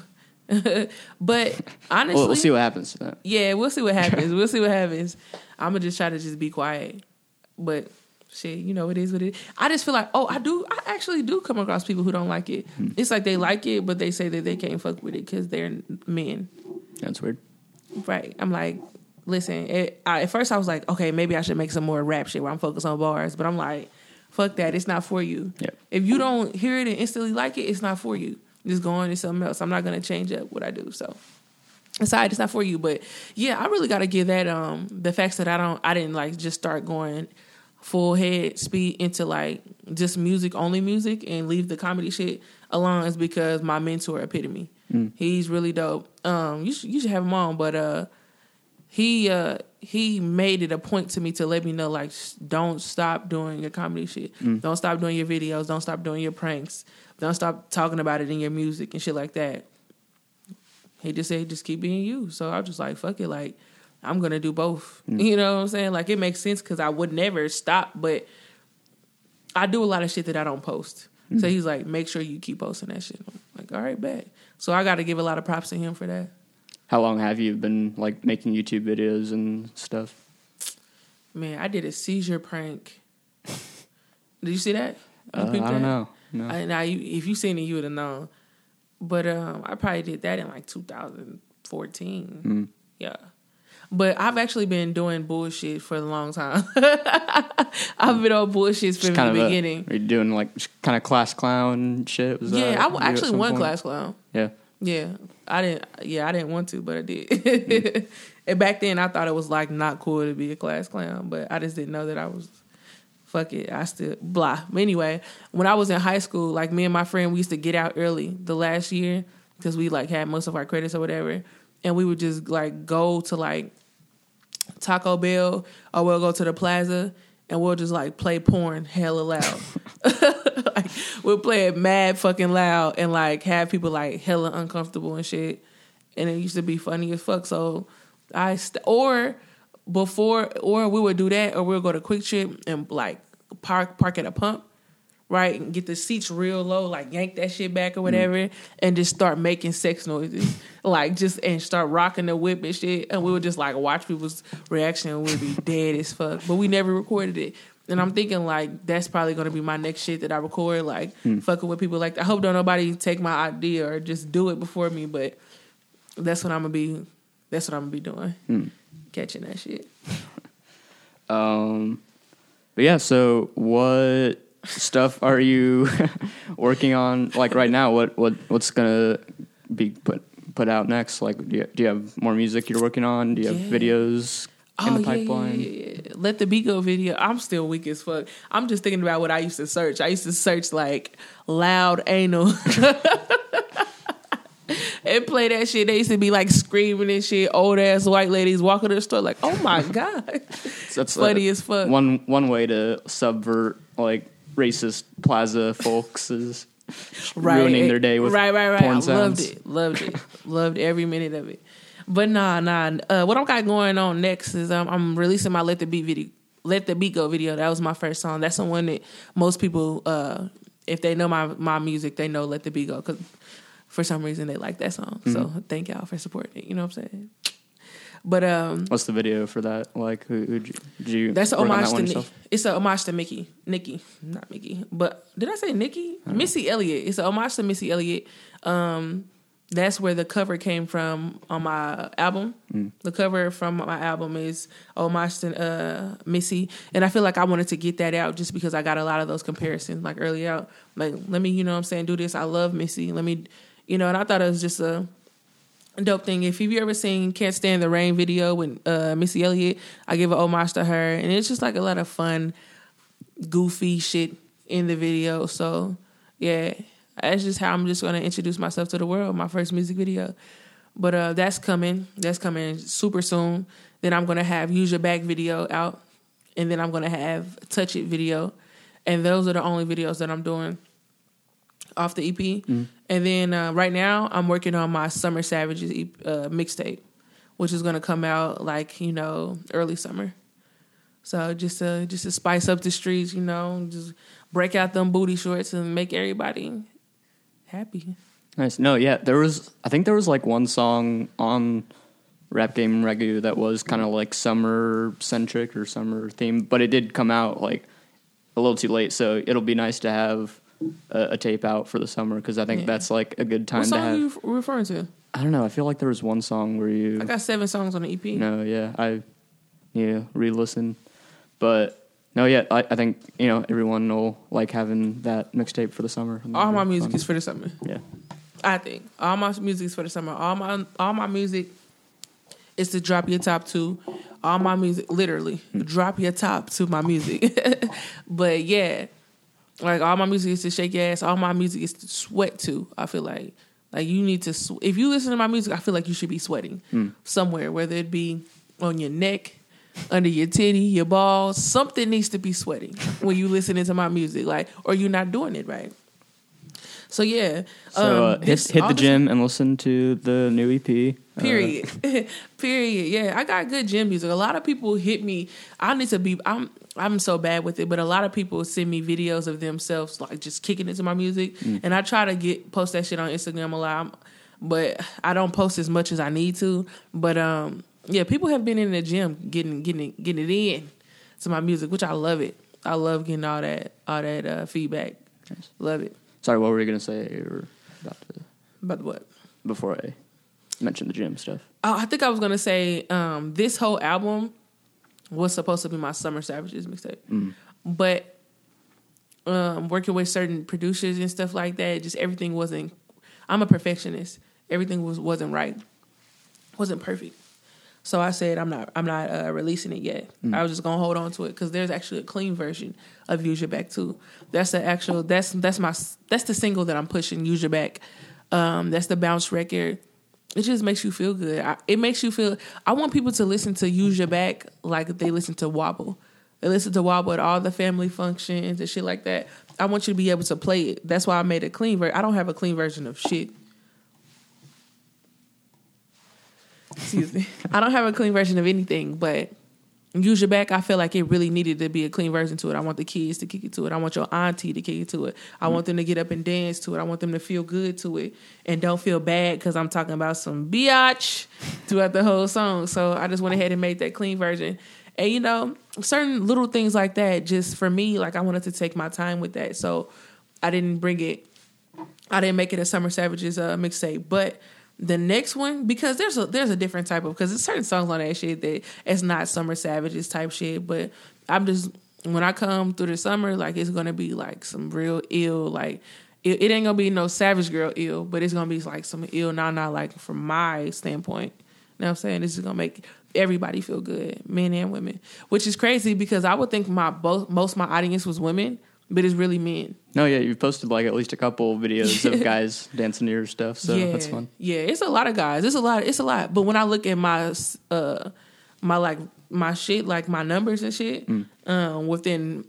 (laughs) but honestly, (laughs) We'll, we'll see what happens yeah, we'll see what happens. (laughs) we'll see what happens. I'm gonna just try to just be quiet. But shit, you know, it is what it is. I just feel like, oh, I do. I actually do come across people who don't like it. It's like they like it, but they say that they can't fuck with it because they're men. That's weird. Right? I'm like, listen. It, I, at first, I was like, okay, maybe I should make some more rap shit where I'm focused on bars. But I'm like, fuck that. It's not for you. Yep. If you don't hear it and instantly like it, it's not for you. Just go on to something else. I'm not gonna change up what I do. So aside, it's not for you. But yeah, I really gotta give that um the facts that I don't I didn't like just start going full head speed into like just music only music and leave the comedy shit alone is because my mentor epitome. He's really dope. Um you should you should have him on, but uh he uh he made it a point to me to let me know like don't stop doing your comedy shit. Don't stop doing your videos. Don't stop doing your pranks. Don't stop talking about it in your music and shit like that. He just said just keep being you. So I was just like fuck it like I'm gonna do both. You know what I'm saying? Like it makes sense because I would never stop, but I do a lot of shit that I don't post. So he's like, make sure you keep posting that shit. I'm like, all right, bet. So I got to give a lot of props to him for that. How long have you been like making YouTube videos and stuff? Man, I did a seizure prank. (laughs) Did you see that? You Uh, I don't that? know. No. I, now, you, if you seen it, you would have known. But um, I probably did that in like 2014. Mm. Yeah. But I've actually been doing bullshit for a long time. (laughs) I've been on bullshit from the beginning. A, are you doing like kind of class clown shit? Was yeah, I you w- at actually point? class clown. Yeah. Yeah, I didn't. Yeah, I didn't want to, but I did. Mm. (laughs) and back then, I thought it was like not cool to be a class clown, but I just didn't know that I was. Fuck it, I still blah. But anyway, when I was in high school, like me and my friend, we used to get out early the last year because we like had most of our credits or whatever, and we would just like go to like Taco Bell or we'll go to the plaza and we'll just like play porn hella loud. (laughs) like we'll play it mad fucking loud and like have people like hella uncomfortable and shit. And it used to be funny as fuck. So I st- or before or we would do that or we'll go to QuikTrip and like park park at a pump. Right, and get the seats real low, like yank that shit back or whatever, and just start making sex noises, (laughs) like just and start rocking the whip and shit, and we would just like watch people's reaction, and we'd be (laughs) dead as fuck, but we never recorded it. And I'm thinking like that's probably gonna be my next shit that I record, like fucking with people like that. I hope don't nobody take my idea or just do it before me, but that's what I'm gonna be. That's what I'm gonna be doing, catching that shit. (laughs) Um, but yeah, so what stuff are you (laughs) working on like right now? What what what's gonna be put put out next? Like, do you, do you have more music you're working on? Do you have Yeah. videos in the pipeline? Oh, Yeah, yeah, yeah. Let the beat go video. I'm still weak as fuck. I'm just thinking about what I used to search. I used to search like loud anal. (laughs) and play that shit. They used to be like screaming and shit. Old ass white ladies walking to the store like, oh my (laughs) god, That's funny uh, as fuck. One one way to subvert like racist plaza folks is (laughs) ruining their day with right, right, right. porn I loved it, loved it, (laughs) loved every minute of it. But nah, nah. Uh, what I got going on next is um, I'm releasing my Let the Beat video. Let the Beat Go video. That was my first song. That's the one that most people, uh, if they know my my music, they know Let the Beat Go because for some reason they like that song. So Mm-hmm. thank y'all for supporting it. You know what I'm saying? But um, What's the video for that? Like, who you, did you that's a work on homage that to it's a homage to Mickey, Nicki, not Mickey, but did I say Nicki? Missy Elliott. It's a homage to Missy Elliott. Um, that's where the cover came from on my album. The cover from my album is homage to uh, Missy, and I feel like I wanted to get that out just because I got a lot of those comparisons like early out. Like, let me, you know, what I'm saying, do this. I love Missy. Let me, you know, and I thought it was just a dope thing. If you've ever seen "Can't Stand the Rain" video with uh, Missy Elliott, I give an homage to her, and it's just like a lot of fun, goofy shit in the video. So yeah, that's just how I'm just going to introduce myself to the world. My first music video, but uh, that's coming. That's coming super soon. Then I'm going to have "Use Your Back" video out, and then I'm going to have "Touch It" video, and those are the only videos that I'm doing off the EP. And then uh, right now, I'm working on my Summer Savages EP, uh, mixtape, which is gonna come out like you know early summer. So just to just to spice up the streets, you know, just break out them booty shorts and make everybody happy. Nice. No, yeah, there was. I think there was like one song on Rap Game Regu that was kind of like summer centric or summer themed, but it did come out like a little too late. So it'll be nice to have a, a tape out for the summer because I think Yeah. that's like a good time What to song have. are you referring to? I don't know. I feel like there was one song where you. I got seven songs on the EP. No, yeah, I need to re-listen, but no, yeah, I, I think you know everyone will like having that mixtape for the summer. All my music fun. is for the summer. yeah. I think all my music is for the summer. All my all my music is to drop your top two. All my music, literally, hmm. drop your top to my music. (laughs) but yeah, like all my music is to shake your ass. All my music is to sweat to. I feel like like you need to. Sw- if you listen to my music, I feel like you should be sweating hmm. somewhere, whether it be on your neck, under your titty, your balls. Something needs to be sweating when you listening to my music, like, or you're not doing it right. So yeah, So uh, um, hit, hit the gym and listen to the new EP. Uh, Period. (laughs) Period. Yeah, I got good gym music. A lot of people hit me. I need to be. I'm. I'm so bad with it, but a lot of people send me videos of themselves like just kicking into my music, Mm. and I try to get post that shit on Instagram a lot, but I don't post as much as I need to. But um, yeah, people have been in the gym getting getting getting it in to my music, which I love it. I love getting all that all that uh, feedback. Nice. Love it. Sorry, what were you gonna say? You were about to, But what? before I mentioned the gym stuff. Oh, I think I was gonna say um, this whole album was supposed to be my Summer Savages mixtape, Mm. but um, working with certain producers and stuff like that, just everything wasn't. I'm a perfectionist. Everything was wasn't right, wasn't perfect. So I said I'm not I'm not uh, releasing it yet. I was just gonna hold on to it because there's actually a clean version of Use Your Back too. That's the actual that's that's my that's the single that I'm pushing. Use Your Back. Um, that's the bounce record. It just makes you feel good. I, it makes you feel. I want people to listen to Use Your Back like they listen to Wobble. They listen to Wobble at all the family functions and shit like that. I want you to be able to play it. That's why I made a clean version. I don't have a clean version of shit. Excuse me. I don't have a clean version of anything, but use your back. I feel like it really needed to be a clean version to it. I want the kids to kick it to it. I want your auntie to kick it to it. I want them to get up and dance to it. I want them to feel good to it and don't feel bad because I'm talking about some biatch throughout the whole song. So I just went ahead and made that clean version. And you know, certain little things like that, just for me, like I wanted to take my time with that. So I didn't bring it I didn't make it a Summer Savages uh, mixtape, but the next one because there's a there's a different type of because there's certain songs on that shit that it's not Summer Savages type shit, but I'm just when I come through the summer, like it's gonna be like some real ill like. It, it ain't gonna be no savage girl ill, but it's gonna be like some ill, nah, nah, like from my standpoint. You know what I'm saying? This is gonna make everybody feel good, men and women, which is crazy because I would think my both most my audience was women, but it's really men. No, yeah, you've posted like at least a couple videos of (laughs) guys dancing to your stuff, so yeah, that's fun. Yeah, it's a lot of guys. It's a lot. It's a lot. But when I look at my uh my like my shit, like my numbers and shit, Mm. um, within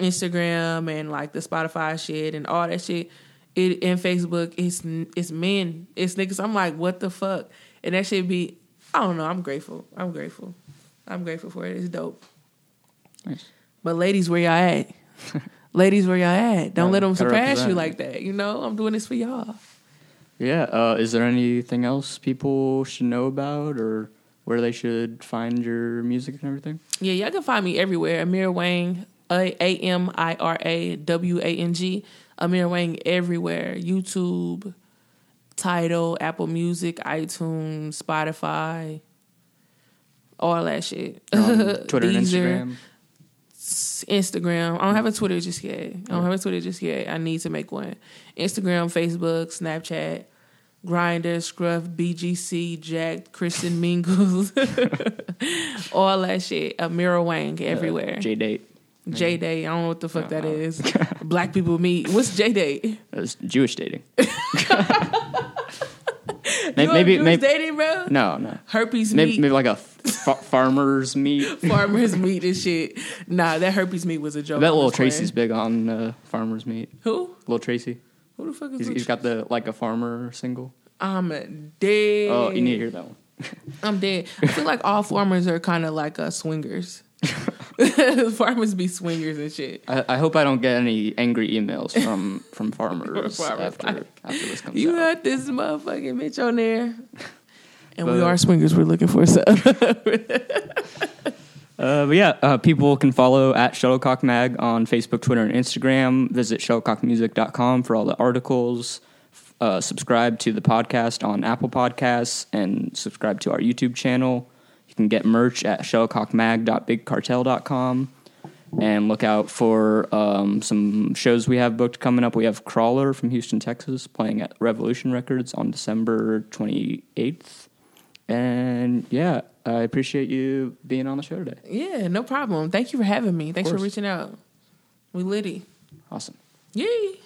Instagram and like the Spotify shit and all that shit, it and Facebook, it's it's men, it's niggas. I'm like, what the fuck? And that should be. I don't know. I'm grateful. I'm grateful. I'm grateful for it. It's dope. Nice. But ladies, where y'all at? (laughs) ladies, where y'all at? Don't Yeah, let them surpass you like that. You know, I'm doing this for y'all. Yeah, uh, is there anything else people should know about, or where they should find your music and everything? Yeah, y'all can find me everywhere. Amir Wang, A A M I R A W A N G. Amir Wang everywhere. YouTube, Tidal, Apple Music, iTunes, Spotify, all that shit. On (laughs) Twitter and Instagram. Instagram. I don't have a Twitter just yet. I don't have a Twitter just yet. I need to make one. Instagram, Facebook, Snapchat, Grindr, Scruff, BGC, Jack, Christian Mingles, (laughs) all that shit. Amira Wang everywhere. JDate. J Day. I don't know what the fuck that Uh-uh. is. (laughs) Black people meet. What's J Day? It's Jewish dating. (laughs) Maybe, maybe, Jewish maybe dating, bro? no, no. Herpes Maybe, meat. maybe like a farmer's (laughs) meat. Farmers meat and shit. Nah, that herpes meat was a joke. That little. Tracy's big on uh, farmer's meat. Who? Little Tracy. Who the fuck is He's, he's got the like a farmer single. I'm dead. Oh, you need to hear that one. (laughs) I'm dead. I feel like all farmers are kind of like uh, swingers. (laughs) farmers be swingers and shit. I, I hope I don't get any angry emails from from farmers Farmers. after after this comes You out. got this motherfucking bitch on there. (laughs) And we are swingers. We're looking for some. (laughs) Uh, but yeah, uh, people can follow at Shuttlecock Mag on Facebook, Twitter, and Instagram. Visit shuttlecockmusic.com for all the articles. Uh, subscribe to the podcast on Apple Podcasts and subscribe to our YouTube channel. Can get merch at shuttlecockmag.bigcartel.com. And look out for um, some shows we have booked coming up. We have Crawler from Houston, Texas, playing at Revolution Records on December 28th. And yeah, I appreciate you being on the show today. yeah, no problem. Thank you for having me. Thanks for reaching out. We Liddy. Awesome. Yay.